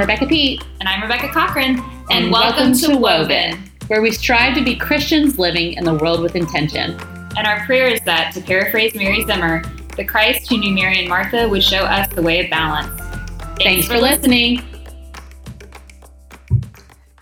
Rebecca Pete. And I'm Rebecca Cochran. And, and welcome, welcome, to Woven, where we strive to be Christians living in the world with intention. And our prayer is that, to paraphrase Mary Zimmer, the Christ who knew Mary and Martha would show us the way of balance. Thanks, Thanks for, for listening.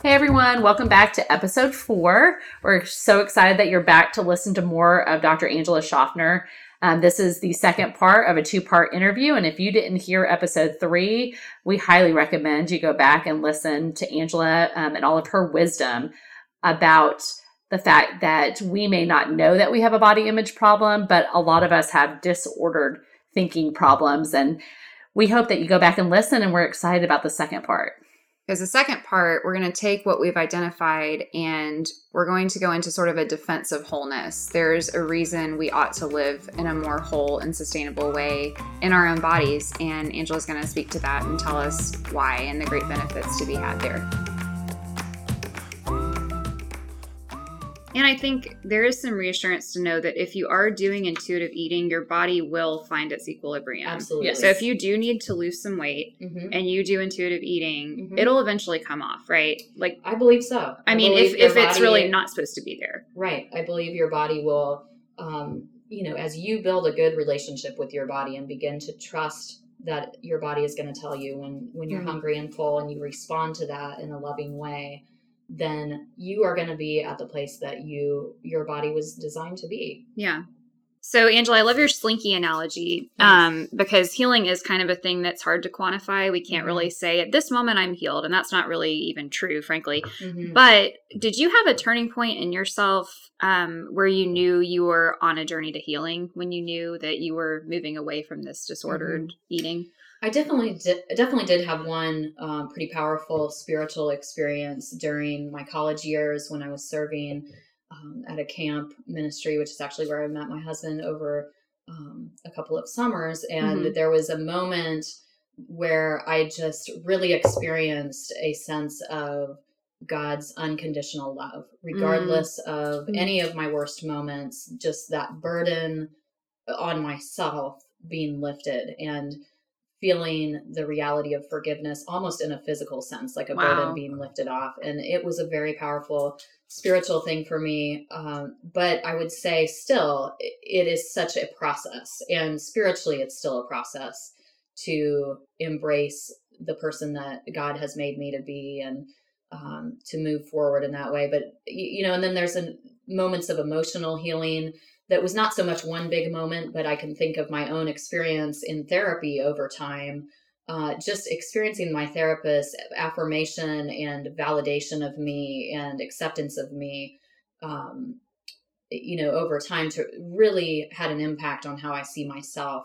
Hey everyone, welcome back to episode four. We're so excited that you're back to listen to more of Dr. Angela Schaffner. Um, this is the second part of a two part interview. And if you didn't hear episode three, we highly recommend you go back and listen to Angela um, and all of her wisdom about the fact that we may not know that we have a body image problem, but a lot of us have disordered thinking problems. And we hope that you go back and listen, and we're excited about the second part. Because the second part, we're going to take what we've identified and we're going to go into sort of a defense of wholeness. There's a reason we ought to live in a more whole and sustainable way in our own bodies. And Angela's going to speak to that and tell us why and the great benefits to be had there. And I think there is some reassurance to know that if you are doing intuitive eating, your body will find its equilibrium. Absolutely. So if you do need to lose some weight mm-hmm. and you do intuitive eating, mm-hmm. it'll eventually come off, right? Like I believe so. I, I mean, if, if it's really not supposed to be there. Right. I believe your body will um, you know, as you build a good relationship with your body and begin to trust that your body is going to tell you when when you're mm-hmm. hungry and full and you respond to that in a loving way then you are going to be at the place that you your body was designed to be. Yeah. So Angela, I love your slinky analogy um, because healing is kind of a thing that's hard to quantify. We can't mm-hmm. really say at this moment I'm healed, and that's not really even true, frankly. Mm-hmm. But did you have a turning point in yourself um, where you knew you were on a journey to healing when you knew that you were moving away from this disordered mm-hmm. eating? I definitely did, definitely did have one um, pretty powerful spiritual experience during my college years when I was serving um, at a camp ministry, which is actually where I met my husband over um, a couple of summers. And mm-hmm. there was a moment where I just really experienced a sense of God's unconditional love, regardless mm. of mm. any of my worst moments, just that burden on myself being lifted. And feeling the reality of forgiveness almost in a physical sense, like a wow. burden being lifted off. And it was a very powerful spiritual thing for me. Um, but I would say still, it is such a process. And spiritually, it's still a process to embrace the person that God has made me to be and um, to move forward in that way. But, you know, and then there's an, moments of emotional healing that was not so much one big moment, but I can think of my own experience in therapy over time. Uh, just experiencing my therapist's affirmation and validation of me and acceptance of me, um, you know, over time to really had an impact on how I see myself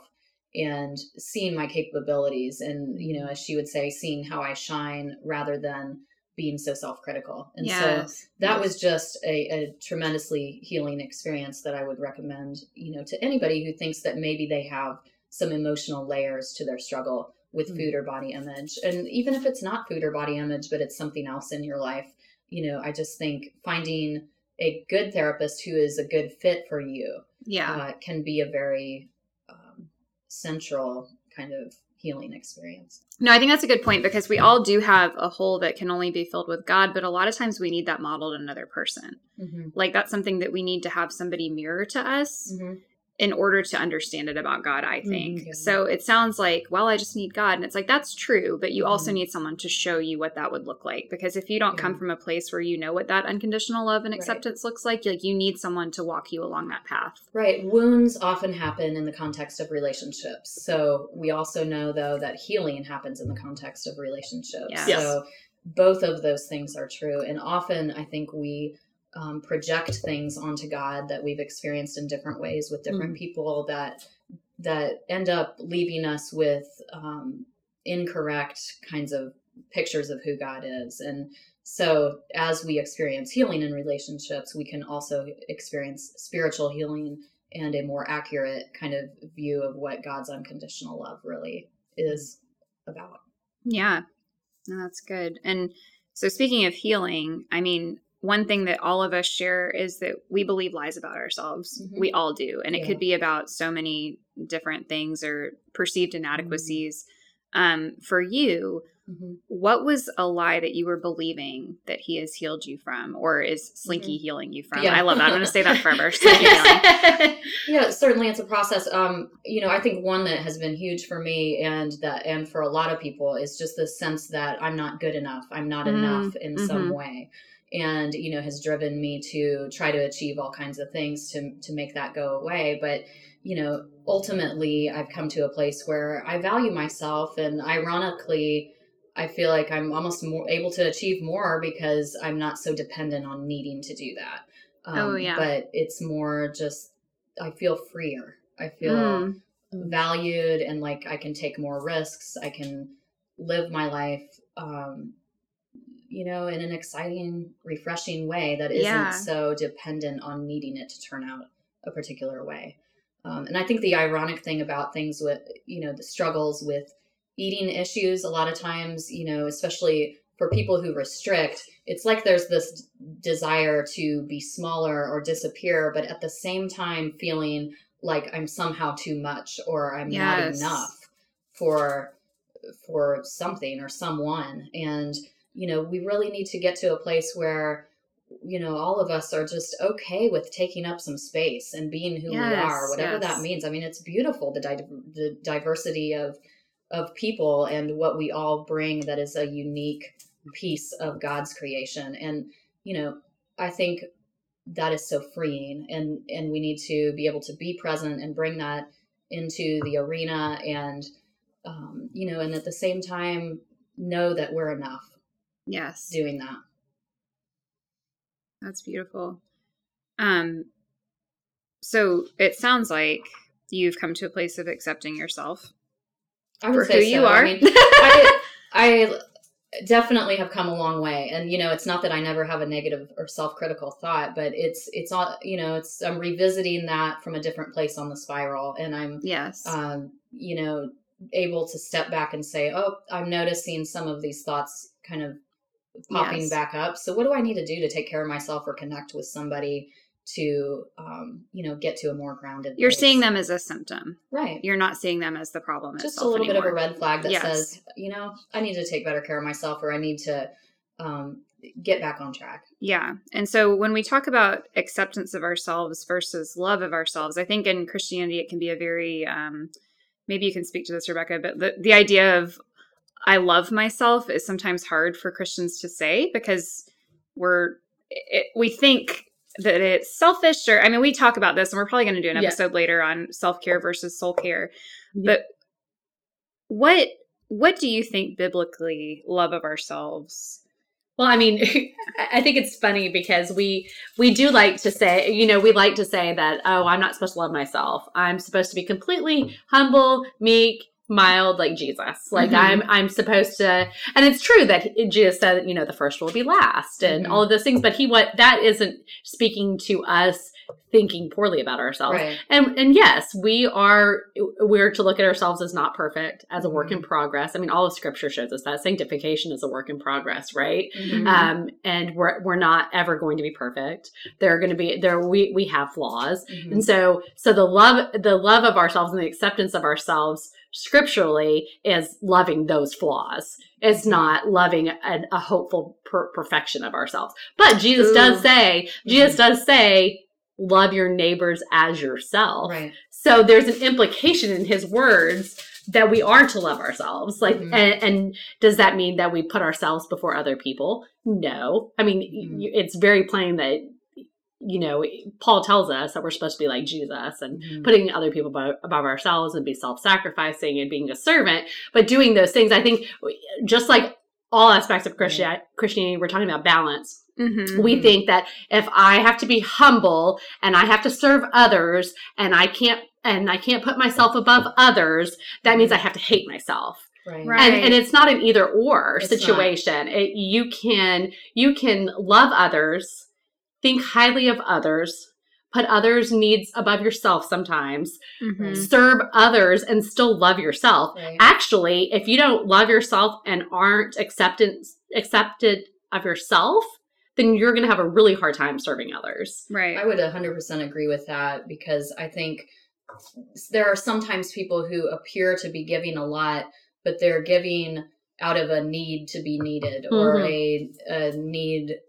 and seeing my capabilities. And, you know, as she would say, seeing how I shine rather than being so self-critical and yes. so that yes. was just a, a, tremendously healing experience that i would recommend you know to anybody who thinks that maybe they have some emotional layers to their struggle with mm-hmm. food or body image and even if it's not food or body image but it's something else in your life you know i just think finding a good therapist who is a good fit for you yeah uh, can be a very um, central kind of healing experience. No, I think that's a good point because we all do have a hole that can only be filled with God, but a lot of times we need that modeled in another person. Mm-hmm. Like that's something that we need to have somebody mirror to us. Mm-hmm in order to understand it about God, I think. Mm-hmm. So it sounds like, well, I just need God. And it's like, that's true, but you also mm-hmm. need someone to show you what that would look like. Because if you don't yeah. come from a place where you know what that unconditional love and acceptance right. looks like, like you need someone to walk you along that path. Right. Wounds often happen in the context of relationships. So we also know, though, that healing happens in the context of relationships. Yes. So both of those things are true. And often I think we um, project things onto God that we've experienced in different ways with different mm. people that that end up leaving us with um, incorrect kinds of pictures of who God is. And so, as we experience healing in relationships, we can also experience spiritual healing and a more accurate kind of view of what God's unconditional love really is about. Yeah, no, that's good. And so, speaking of healing, I mean, one thing that all of us share is that we believe lies about ourselves. Mm-hmm. We all do. And it could be about so many different things or perceived inadequacies. Um, for you, mm-hmm. what was a lie that you were believing that he has healed you from, or is Slinky mm-hmm. healing you from? Yeah. I love that. I'm going to say that forever. yeah, certainly it's a process. Um, you know, I think one that has been huge for me and that and for a lot of people is just the sense that I'm not good enough. I'm not mm-hmm. enough in some mm-hmm. way and you know has driven me to try to achieve all kinds of things to to make that go away. But you know ultimately i've come to a place where i value myself and ironically i feel like i'm almost more able to achieve more because i'm not so dependent on needing to do that. Um, oh yeah. but it's more just i feel freer. I feel mm. valued and like i can take more risks. I can live my life um, you know, in an exciting, refreshing way that isn't yeah. so dependent on needing it to turn out a particular way. Um, and I think the ironic thing about things with, you know, the struggles with eating issues, a lot of times, you know, especially for people who restrict, it's like there's this desire to be smaller or disappear, but at the same time feeling like I'm somehow too much or I'm yes. not enough for for something or someone. And you know, we really need to get to a place where, you know, all of us are just okay with taking up some space and being who yes, we are, whatever yes. that means. I mean, it's beautiful the di- the diversity of of people and what we all bring that is a unique piece of God's creation. And you know, I think that is so freeing, and and we need to be able to be present and bring that into the arena and um, you know, and at the same time know that we're enough Yes. Doing that. That's beautiful. Um so it sounds like you've come to a place of accepting yourself I would for who so. you are. I, mean, I, I definitely have come a long way and you know it's not that i never have a negative or self-critical thought but it's it's all you know it's i'm revisiting that from a different place on the spiral and i'm yes um you know able to step back and say oh i'm noticing some of these thoughts kind of popping yes. back up. So what do I need to do to take care of myself or connect with somebody to um, you know get to a more grounded you're place. seeing them as a symptom right you're not seeing them as the problem just a little anymore. bit of a red flag that yes. says you know i need to take better care of myself or i need to um, get back on track yeah and so when we talk about acceptance of ourselves versus love of ourselves i think in christianity it can be a very um, maybe you can speak to this rebecca but the, the idea of I love myself is sometimes hard for Christians to say because we're it, we think that it's selfish or I mean we talk about this and we're probably going to do an episode yeah. later on self-care versus soul care. Yeah. But what what do you think biblically love of ourselves well, I mean, I think it's funny because we we do like to say, you know, we like to say that, oh, I'm not supposed to love myself. I'm supposed to be completely humble, meek, mild like Jesus. Like mm-hmm. I'm I'm supposed to and it's true that Jesus said, you know, the first will be last and mm-hmm. all of those things, but he what that isn't speaking to us thinking poorly about ourselves. Right. And and yes, we are we're to look at ourselves as not perfect, as a work mm-hmm. in progress. I mean, all of scripture shows us that sanctification is a work in progress, right? Mm-hmm. Um, and we're we're not ever going to be perfect. There are going to be there we we have flaws. Mm-hmm. And so so the love the love of ourselves and the acceptance of ourselves scripturally is loving those flaws. It's mm-hmm. not loving a, a hopeful per- perfection of ourselves. But Jesus Ooh. does say, Jesus mm-hmm. does say, love your neighbors as yourself. Right. So there's an implication in his words that we are to love ourselves. Like, mm-hmm. and, and, does that mean that we put ourselves before other people? No. I mean, mm-hmm. it's very plain that you know, Paul tells us that we're supposed to be like Jesus and mm-hmm. putting other people above, above ourselves and be self sacrificing and being a servant. But doing those things, I think, just like all aspects of Christi- Christianity, we're talking about balance. Mm-hmm. We think that if I have to be humble and I have to serve others and I can't and I can't put myself above others, that means I have to hate myself. Right. And, and it's not an either or situation. It, you can you can love others think highly of others, put others' needs above yourself sometimes, mm-hmm. serve others and still love yourself. Right. Actually, if you don't love yourself and aren't accepted accepted of yourself, then you're going to have a really hard time serving others. Right. I would 100% agree with that because I think there are sometimes people who appear to be giving a lot but they're giving out of a need to be needed or Mhm. a, a need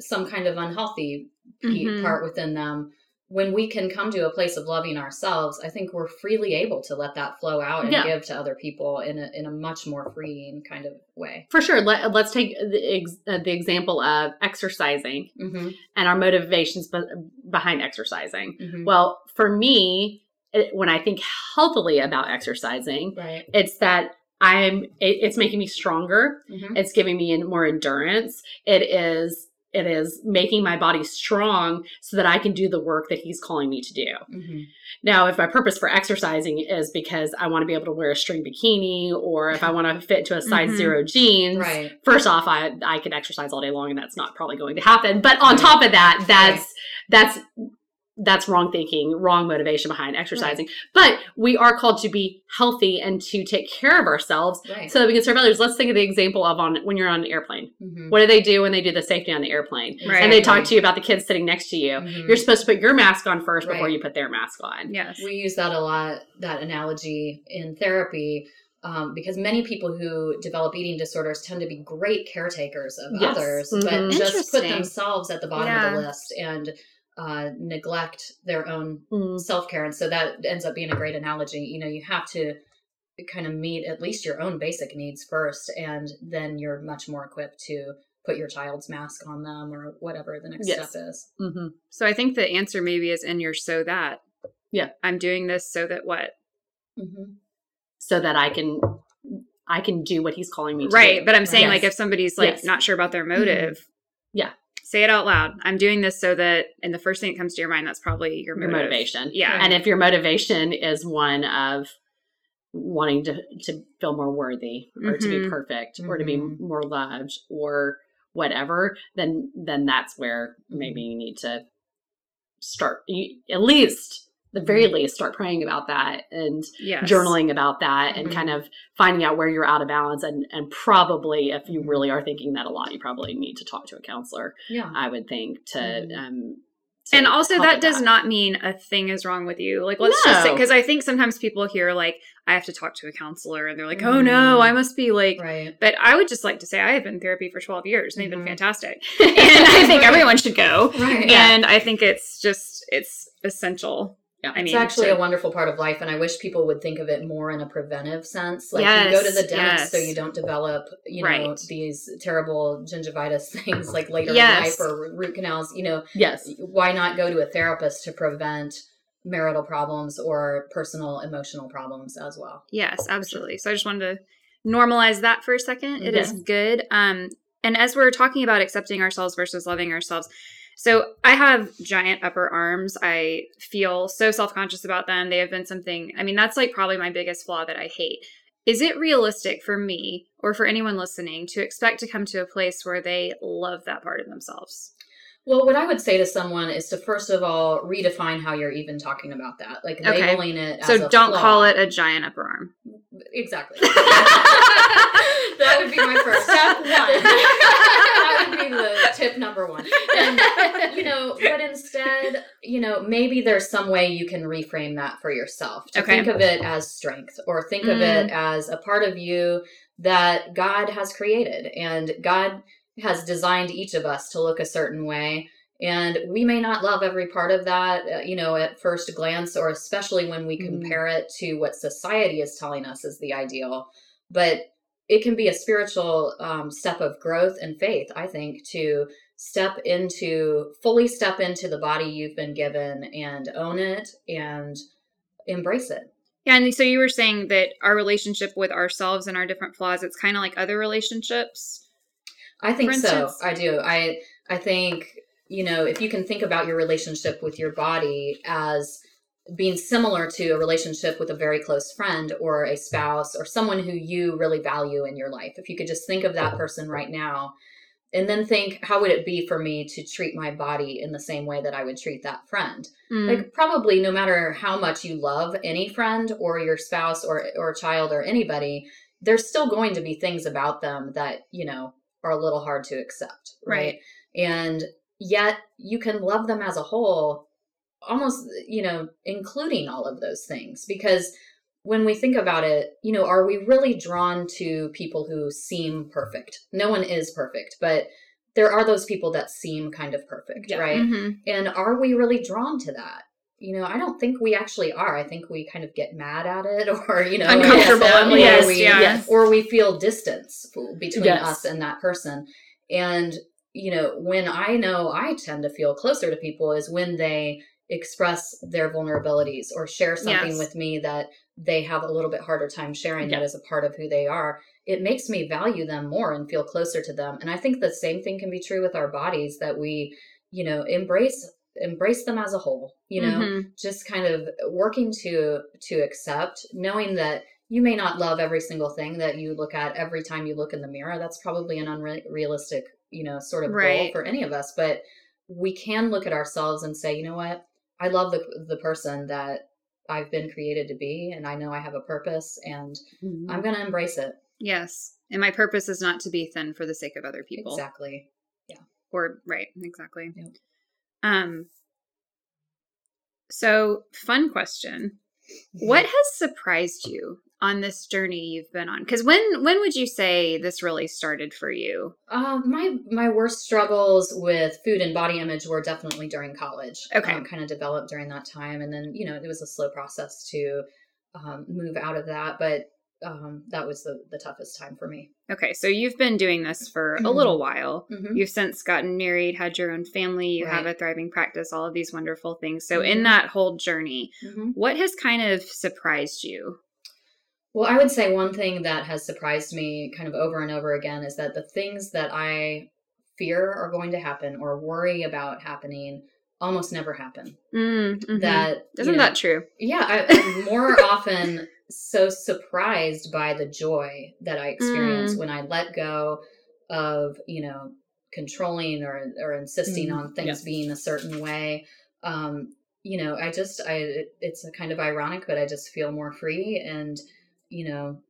some kind of unhealthy Mhm. part within them when we can come to a place of loving ourselves i think we're freely able to let that flow out and Yeah. give to other people in a, in a much more freeing kind of way For sure. Let, let's take the, ex, uh, the example of exercising mm-hmm. and our motivations be, behind exercising. Mm-hmm. Well, for me, it, when I think healthily about exercising, right it's that I'm, it, it's making me stronger. mm-hmm. It's giving me more endurance. It is, it is making my body strong so that I can do the work that he's calling me to do. Mm-hmm. Now, if my purpose for exercising is because I want to be able to wear a string bikini or if I want to fit to a size Mhm. zero jeans, right first off, I I could exercise all day long and that's not probably going to happen. But on top of that, that's that's that's wrong thinking, wrong motivation behind exercising. But we are called to be healthy and to take care of ourselves right so that we can serve others. Let's think of the example of on when you're on an airplane. mm-hmm. What do they do when they do the safety on the airplane? Right. And they talk to you about the kids sitting next to you. Mhm. You're supposed to put your mask on first before you put their mask on. Yes. we use that a lot that analogy in therapy um, because many people who develop eating disorders tend to be great caretakers of Yes. others Mhm. but just put themselves at the bottom of the list and uh, neglect their own Mm. self-care and so that ends up being a great analogy you know you have to kind of meet at least your own basic needs first and then you're much more equipped to put your child's mask on them or whatever the next Yes. step is hmm So I think the answer maybe is in your so that. Yeah. I'm doing this so that what? mm-hmm. So that I can I can do what he's calling me to Right. do. But I'm saying Yes. like if somebody's like Yes. not sure about their motive. Yeah. Say it out loud. I'm doing this so that and the first thing that comes to your mind, that's probably your, your motivation. Yeah. And if your motivation is one of wanting to, to feel more worthy or to be Mhm. perfect or to be Mhm. more loved or whatever, then then that's where maybe you need to start you, at least the very least start praying about that and yes. journaling about that and Mhm. kind of finding out where you're out of balance and and probably if you really are thinking that a lot you probably need to talk to a counselor yeah i would think to Mhm. um to And also that does not mean a thing is wrong with you. Like let's just say because I think sometimes people hear like I have to talk to a counselor and they're like, "Oh no, Mhm. I must be like right But I would just like to say I have been in therapy for 12 years and they've been fantastic. and I think everyone should go. right And I think it's just it's essential. Yeah. I mean, it's actually to- a wonderful part of life and i wish people would think of it more in a preventive sense like you go to the Yes, dentist so you don't develop you know Right. these terrible gingivitis things like later Yes. in life or root canals you know yes why not go to a therapist to prevent marital problems or personal emotional problems as well Yes, absolutely. So I just wanted to normalize that for a second. It is Yes. good. Um and as we're talking about accepting ourselves versus loving ourselves, so I have giant upper arms. I feel so self-conscious about them. They have been something I mean, that's like probably my biggest flaw that I hate. Is it realistic for me or for anyone listening to expect to come to a place where they love that part of themselves? Well what i would say to someone is to first of all redefine how you're even talking about that like Okay. labeling it as So a don't flaw. call it a giant upper arm. Exactly. that would be my first step one. that would be the tip number one. And you know, but instead, you know, maybe there's some way you can reframe that for yourself. To Okay. think of it as strength or think of it mm. as a part of you that God has created and God has designed each of us to look a certain way. And we may not love every part of that, uh, you know, at first glance, or especially when we Mm. compare it to what society is telling us is the ideal. But it can be a spiritual um, step of growth and faith, I think, to step into, fully step into the body you've been given and own it and embrace it. Yeah, and so you were saying that our relationship with ourselves and our different flaws, it's kind of like other relationships. I think For so. instance? I do. I I think you know if you can think about your relationship with your body as being similar to a relationship with a very close friend or a spouse or someone who you really value in your life. If you could just think of that person right now and then think how would it be for me to treat my body in the same way that I would treat that friend? Mm. like probably no matter how much you love any friend or your spouse or or child or anybody there's still going to be things about them that you know are a little hard to accept right, Right. and yet you can love them as a whole almost you know including all of those things because when we think about it, you know, are we really drawn to people who seem perfect? No one is perfect, but there are those people that seem kind of perfect, Yeah. right? Mhm. And are we really drawn to that? You know, I don't think we actually are. I think we kind of get mad at it or, you know, Uncomfortable at family, least, or we. Yes. or we feel distance between Yes. us and that person. And, you know, when I know I tend to feel closer to people is when they express their vulnerabilities or share something Yes. with me that they have a little bit harder time sharing Yeah. that is a part of who they are. It makes me value them more and feel closer to them. And I think the same thing can be true with our bodies that we, you know, embrace embrace them as a whole, you know, Mhm. just kind of working to to accept knowing that you may not love every single thing that you look at every time you look in the mirror that's probably an unrealistic you know sort of goal for any of us but we can look at ourselves and say you know what i love the the person that i've been created to be and i know i have a purpose and Mm-hmm. i'm going to embrace it Yes. And my purpose is not to be thin for the sake of other people. exactly Yeah. Or right, exactly. Yep. Um so fun question. What has surprised you on this journey you've been on? Cuz when when would you say this really started for you? Uh, my my worst struggles with food and body image were definitely during college. Okay. um, kind of developed during that time, and then you know it was a slow process to um, move out of that, but um, that was the the toughest time for me. Okay, so you've been doing this for a Mhm. little while. Mhm. You've since gotten married, had your own family, you have a thriving practice, all of these wonderful things. So in Mhm. that whole journey, Mhm. what has kind of surprised you? Well, I would say one thing that has surprised me kind of over and over again is that the things that I fear are going to happen or worry about happening almost never happen. Mm, mhm. That you isn't know, that true? Yeah, I, more often so surprised by the joy that I experience Mm. when I let go of, you know, controlling or or insisting Mm, on things yes. being a certain way. Um, you know, I just I it, it's a kind of ironic, but I just feel more free and, you know,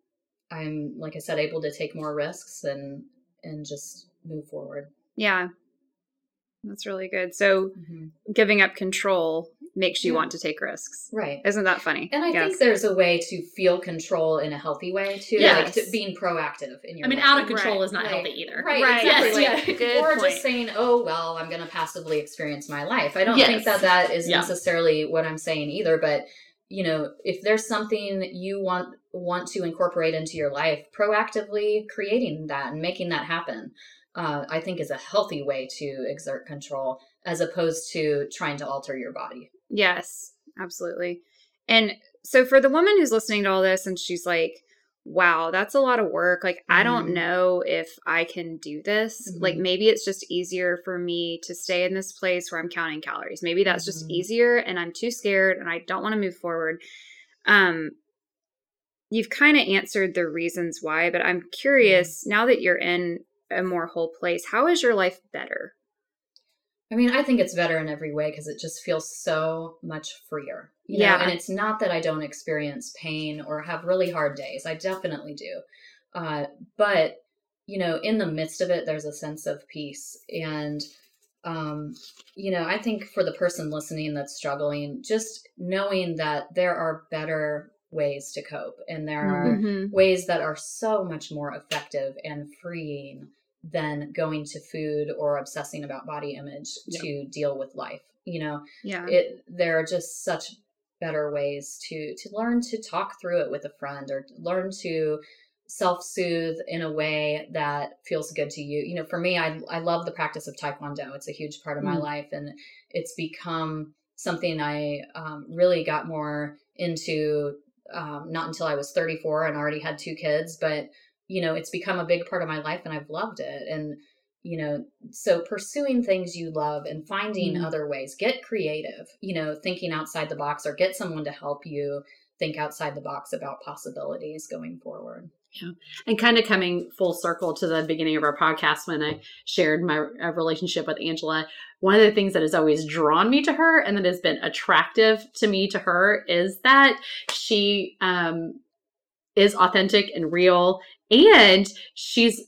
I'm like I said able to take more risks and and just move forward. Yeah. That's really good. So Mhm. giving up control makes you Yeah. want to take risks. Right. Isn't that funny? And I Yes. think there's a way to feel control in a healthy way too, Yes. like to being proactive in your. Life. I mean, life. out of control Right, is not right, healthy either. Right, Right, exactly. yes, Like, Good or point. just saying, "Oh well, I'm going to passively experience my life." I don't Yes. think that that is Yeah. necessarily what I'm saying either. But you know, if there's something you want want to incorporate into your life, proactively creating that and making that happen, uh, I think is a healthy way to exert control as opposed to trying to alter your body. Yes, absolutely. And so for the woman who's listening to all this and she's like, wow, that's a lot of work. Like, I don't Mhm. know if I can do this. Like, Mhm. maybe it's just easier for me to stay in this place where I'm counting calories. Maybe that's just Mhm. easier and I'm too scared and I don't want to move forward. Um, you've kind of answered the reasons why, but I'm curious now that you're in a more whole place, how is your life better? I mean, I think it's better in every way because it just feels so much freer. You Yeah. Know? And it's not that I don't experience pain or have really hard days. I definitely do. Uh, but, you know, in the midst of it, there's a sense of peace. And, um, you know, I think for the person listening that's struggling, just knowing that there are better ways to cope and there are Mhm. ways that are so much more effective and freeing than going to food or obsessing about body image Yeah. to deal with life you know Yeah. it there are just such better ways to to learn to talk through it with a friend or learn to self-soothe in a way that feels good to you you know for me i i love the practice of taekwondo it's a huge part of my Mm. life and it's become something i um, really got more into um, not until i was 34 and already had two kids but you know it's become a big part of my life and i've loved it and you know so pursuing things you love and finding Mhm. other ways get creative you know thinking outside the box or get someone to help you think outside the box about possibilities going forward yeah. and kind of coming full circle to the beginning of our podcast when I shared my uh, relationship with Angela, one of the things that has always drawn me to her and that has been attractive to me to her is that she um, is authentic and real, and she's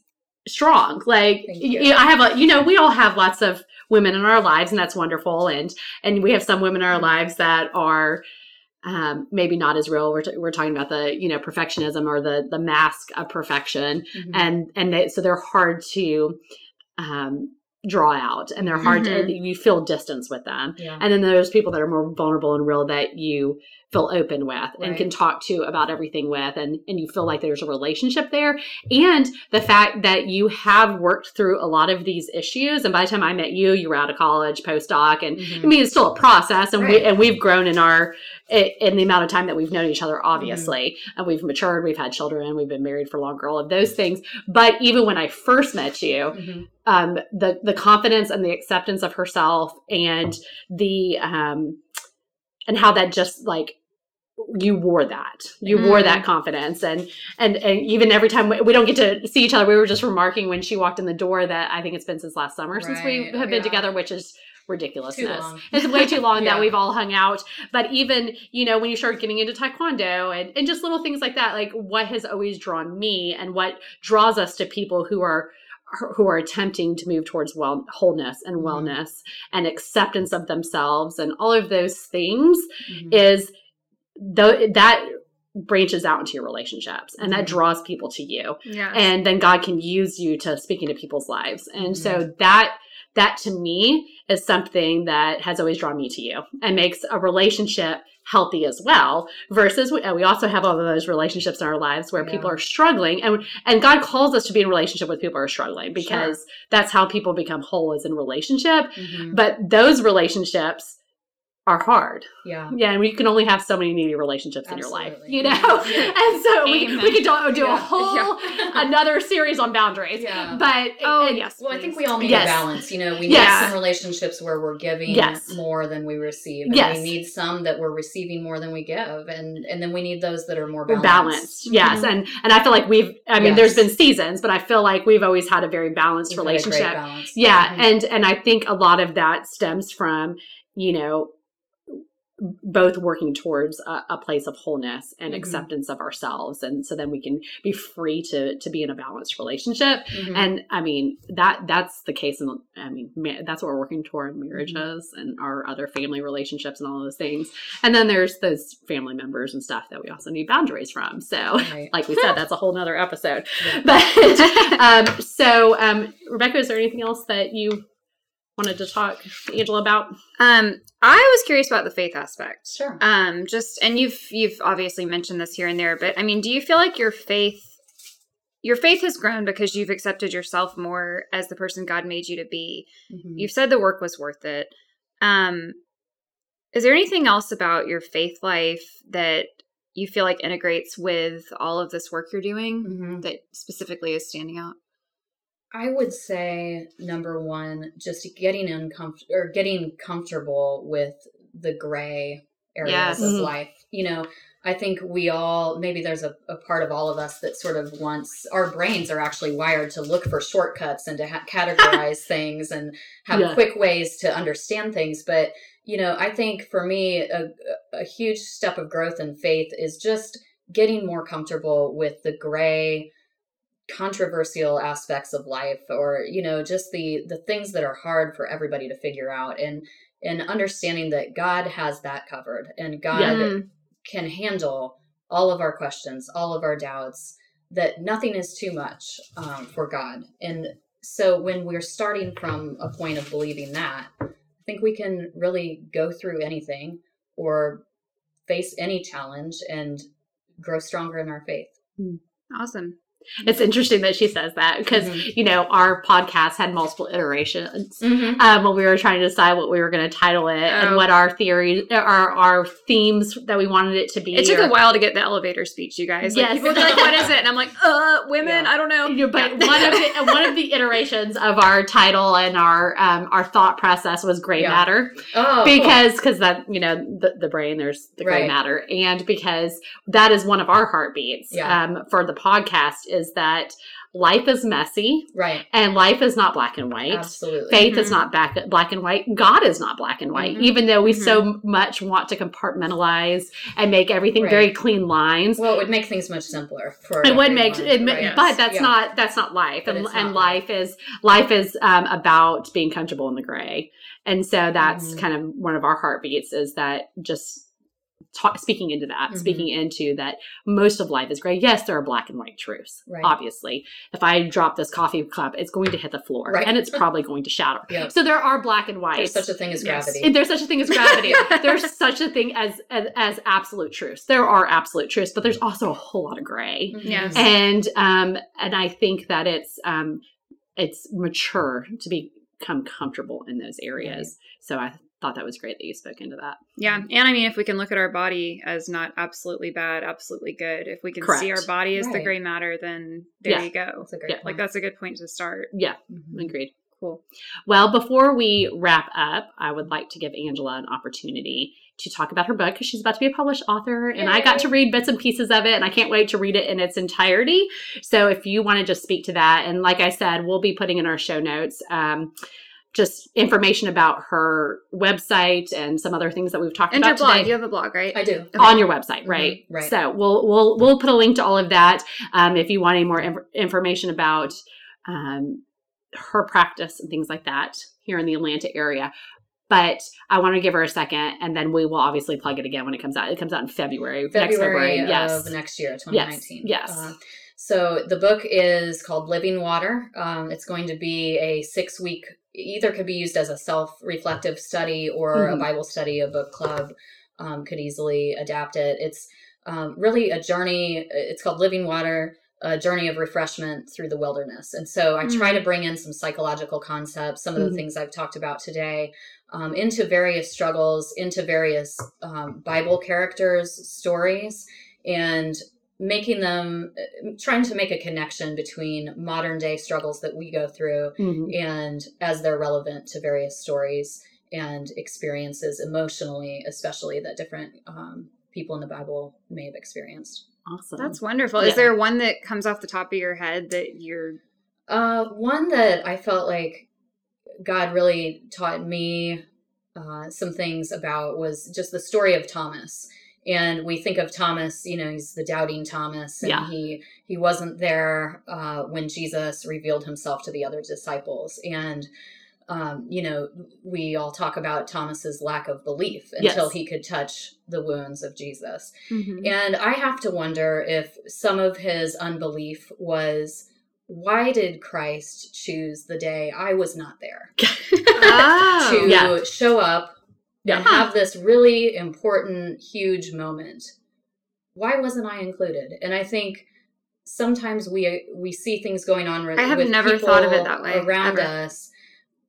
strong. Like you. I have a, you know, we all have lots of women in our lives, and that's wonderful, and and we have some women in our lives that are um, maybe not as real. We're, t- we're talking about the you know perfectionism or the the mask of perfection, Mhm. and and they, so they're hard to um, draw out, and they're hard Mhm. to you feel distance with them. yeah. And then there's people that are more vulnerable and real that you feel open with and can talk to about everything with and, and you feel like there's a relationship there. And the fact that you have worked through a lot of these issues. And by the time I met you, you were out of college, postdoc, and Mhm. I mean it's still a process and we and we've grown in our in the amount of time that we've known each other, obviously. Mm-hmm. And we've matured, we've had children, we've been married for longer, all of those things. But even when I first met you, Mhm. um, the the confidence and the acceptance of herself and the um, and how that just like you wore that you wore Mm. that confidence and and and even every time we, we don't get to see each other we were just remarking when she walked in the door that i think it's been since last summer since we have been Yeah. together which is ridiculousness it's way too long Yeah. that we've all hung out but even you know when you start getting into taekwondo and, and just little things like that like what has always drawn me and what draws us to people who are who are attempting to move towards well wholeness and Mhm. wellness and acceptance of themselves and all of those things Mhm. is though that branches out into your relationships and that Mhm. draws people to you Yeah. and then god can use you to speak into people's lives and so Mm-hmm. that that to me is something that has always drawn me to you and makes a relationship healthy as well versus we, and we also have all of those relationships in our lives where people are struggling and and god calls us to be in relationship with people who are struggling because that's how people become whole is in relationship. Mhm. but those relationships are hard yeah. yeah, and we can only have so many needy relationships in your life, you know. Yeah. And so we, Amen. we could do, do a Yeah. whole another series on boundaries. Yeah. But Oh, and- yes. Well, I think we all need Yes. a balance. You know, we Yes. need some relationships where we're giving Yes. more than we receive. And Yes. we need some that we're receiving more than we give. And and then we need those that are more balanced. balanced, yes, and and I feel like we've. I mean, there's been seasons, but I feel like we've always had a very balanced We've a relationship. balance. Yeah, Mhm. and and I think a lot of that stems from you know both working towards a, a place of wholeness and Mhm. acceptance of ourselves and so then we can be free to to be in a balanced relationship Mhm. and i mean that that's the case in i mean ma- that's what we're working toward in marriages and our other family relationships and all those things and then there's those family members and stuff that we also need boundaries from so Right. like we said that's a whole nother episode Yeah. but um so um rebecca is there anything else that you wanted to talk to angela about Um, I was curious about the faith aspect. Sure. Um, just and you've you've obviously mentioned this here and there, but I mean, do you feel like your faith your faith has grown because you've accepted yourself more as the person God made you to be? Mhm. You've said the work was worth it. Um, is there anything else about your faith life that you feel like integrates with all of this work you're doing Mhm. that specifically is standing out? I would say number one, just getting uncomfortable or getting comfortable with the gray areas Yes. of Mhm. life. You know, I think we all maybe there's a, a part of all of us that sort of wants our brains are actually wired to look for shortcuts and to ha- categorize things and have Yeah. quick ways to understand things. But you know, I think for me, a, a huge step of growth in faith is just getting more comfortable with the gray controversial aspects of life or you know just the the things that are hard for everybody to figure out and and understanding that god has that covered and god Yeah. Can handle all of our questions all of our doubts that nothing is too much um, for god and so when we're starting from a point of believing that i think we can really go through anything or face any challenge and grow stronger in our faith Awesome. It's interesting that she says that because Mhm. you know our podcast had multiple iterations mm-hmm. um, when we were trying to decide what we were going to title it and Oh. what our theories our our themes that we wanted it to be It took or- a while to get the elevator speech, you guys. Like, Yes. people be like, "What is it?" And I'm like, "Uh, women. Yeah. I don't know." Know, but Yeah. one of the one of the iterations of our title and our um, our thought process was gray Yeah. matter oh because because that you know the, the brain there's the gray Right. matter and because that is one of our heartbeats Yeah. um, for the podcast is that life is messy right and life is not black and white absolutely faith is Mhm. not back, black and white god is not black and white Mhm. even though we Mhm. so much want to compartmentalize and make everything Right. very clean lines well it would make things much simpler for it would make it, Right. Yes. but that's Yeah. not that's not life But and, it's and not life is life is um, about being comfortable in the gray and so that's Mhm. kind of one of our heartbeats is that just ta- speaking into that, Mhm. speaking into that most of life is gray. Yes, there are black and white truths. Right. Obviously, if I drop this coffee cup, it's going to hit the floor, Right. and it's probably going to shatter. Yep. So there are black and white. There's such a thing as gravity. And there's such a thing as gravity. There's such a thing as, as as absolute truths. There are absolute truths, but there's also a whole lot of gray. Mhm. Yes. And um and I think that it's um it's mature to become comfortable in those areas. So I thought that was great that you spoke into that. Yeah. And I mean, if we can look at our body as not absolutely bad, absolutely good, if we can see our body as the gray matter, then there Yeah. you go. That's a great Yeah. Like, that's a good point to start. Yeah, Mhm. agreed. Cool. Well, before we wrap up, I would like to give Angela an opportunity to talk about her book because she's about to be a published author, and I got to read bits and pieces of it, and I can't wait to read it in its entirety. So, if you want to just speak to that, and like I said, we'll be putting in our show notes. Um, just information about her website and some other things that we've talked And your about blog. today You have a blog, right? I do. on your website, right? Mhm, right. So we'll we'll we'll put a link to all of that um, if you want any more inf- information about um, her practice and things like that here in the Atlanta area. But I want to give her a second, and then we will obviously plug it again when it comes out. It comes out in February, next February February. Yes, of next year, 2019. yes. Uh, so the book is called Living Water. Um, it's going to be a six week, either could be used as a self reflective study or a Mhm. Bible study, a book club um, could easily adapt it. It's um, really a journey. It's called Living Water. A journey of refreshment through the wilderness. And so I try to bring in some psychological concepts, some of the Mhm. things I've talked about today, um, into various struggles, into various um, Bible characters' stories, and making them, uh, trying to make a connection between modern day struggles that we go through Mhm. and as they're relevant to various stories and experiences emotionally, especially that different um, people in the Bible may have experienced. awesome. That's wonderful. Yeah. Is there one that comes off the top of your head that you're Uh, one that I felt like God really taught me uh, some things about was just the story of Thomas. And we think of Thomas, you know, he's the doubting Thomas, and Yeah. he he wasn't there uh, when Jesus revealed himself to the other disciples. And um, you know, we all talk about Thomas's lack of belief until Yes. he could touch the wounds of Jesus. Mm-hmm. And I have to wonder if some of his unbelief was why did Christ choose the day I was not there oh, to yeah. show up Yeah. Uh-huh. and have this really important, huge moment? Why wasn't I included? And I think sometimes we we see things going on. I have with never thought of it that way, around ever. us.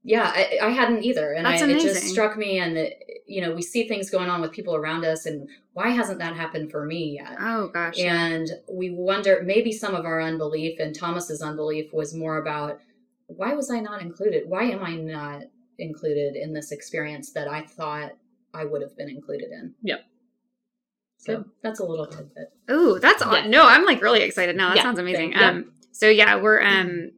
Yeah, I, I hadn't either, and I, it just struck me. And that, you know, we see things going on with people around us, and why hasn't that happened for me yet? Oh gosh. And we wonder maybe some of our unbelief and Thomas's unbelief was more about why was I not included? Why am I not included in this experience that I thought I would have been included in? Yep. So Good. that's a little tidbit. Oh, that's Yeah. no. I'm like really excited now. That Yeah. sounds amazing. Thank you. Um. So yeah, we're um.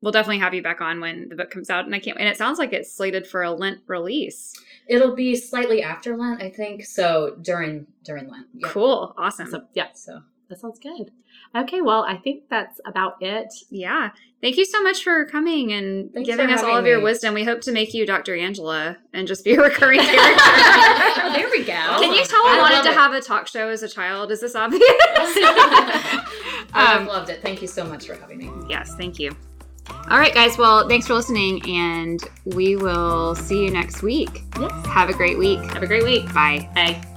We'll definitely have you back on when the book comes out, and I can't. And it sounds like it's slated for a Lent release. It'll be slightly after Lent, I think. So during during Lent. Yep. Cool. Awesome. So yeah, So that sounds good. Okay, well, I think that's about it. Yeah. Thank you so much for coming and Thanks giving us all of your me. wisdom. We hope to make you Dr. Angela and just be a recurring character. Oh, there we go. Can you tell I, I wanted to it. have a talk show as a child? Is this obvious? I've um, loved it. Thank you so much for having me. yes, thank you. All right, guys. Well, thanks for listening, and we will see you next week. Yes. Have a great week. Have a great week. Bye. Bye.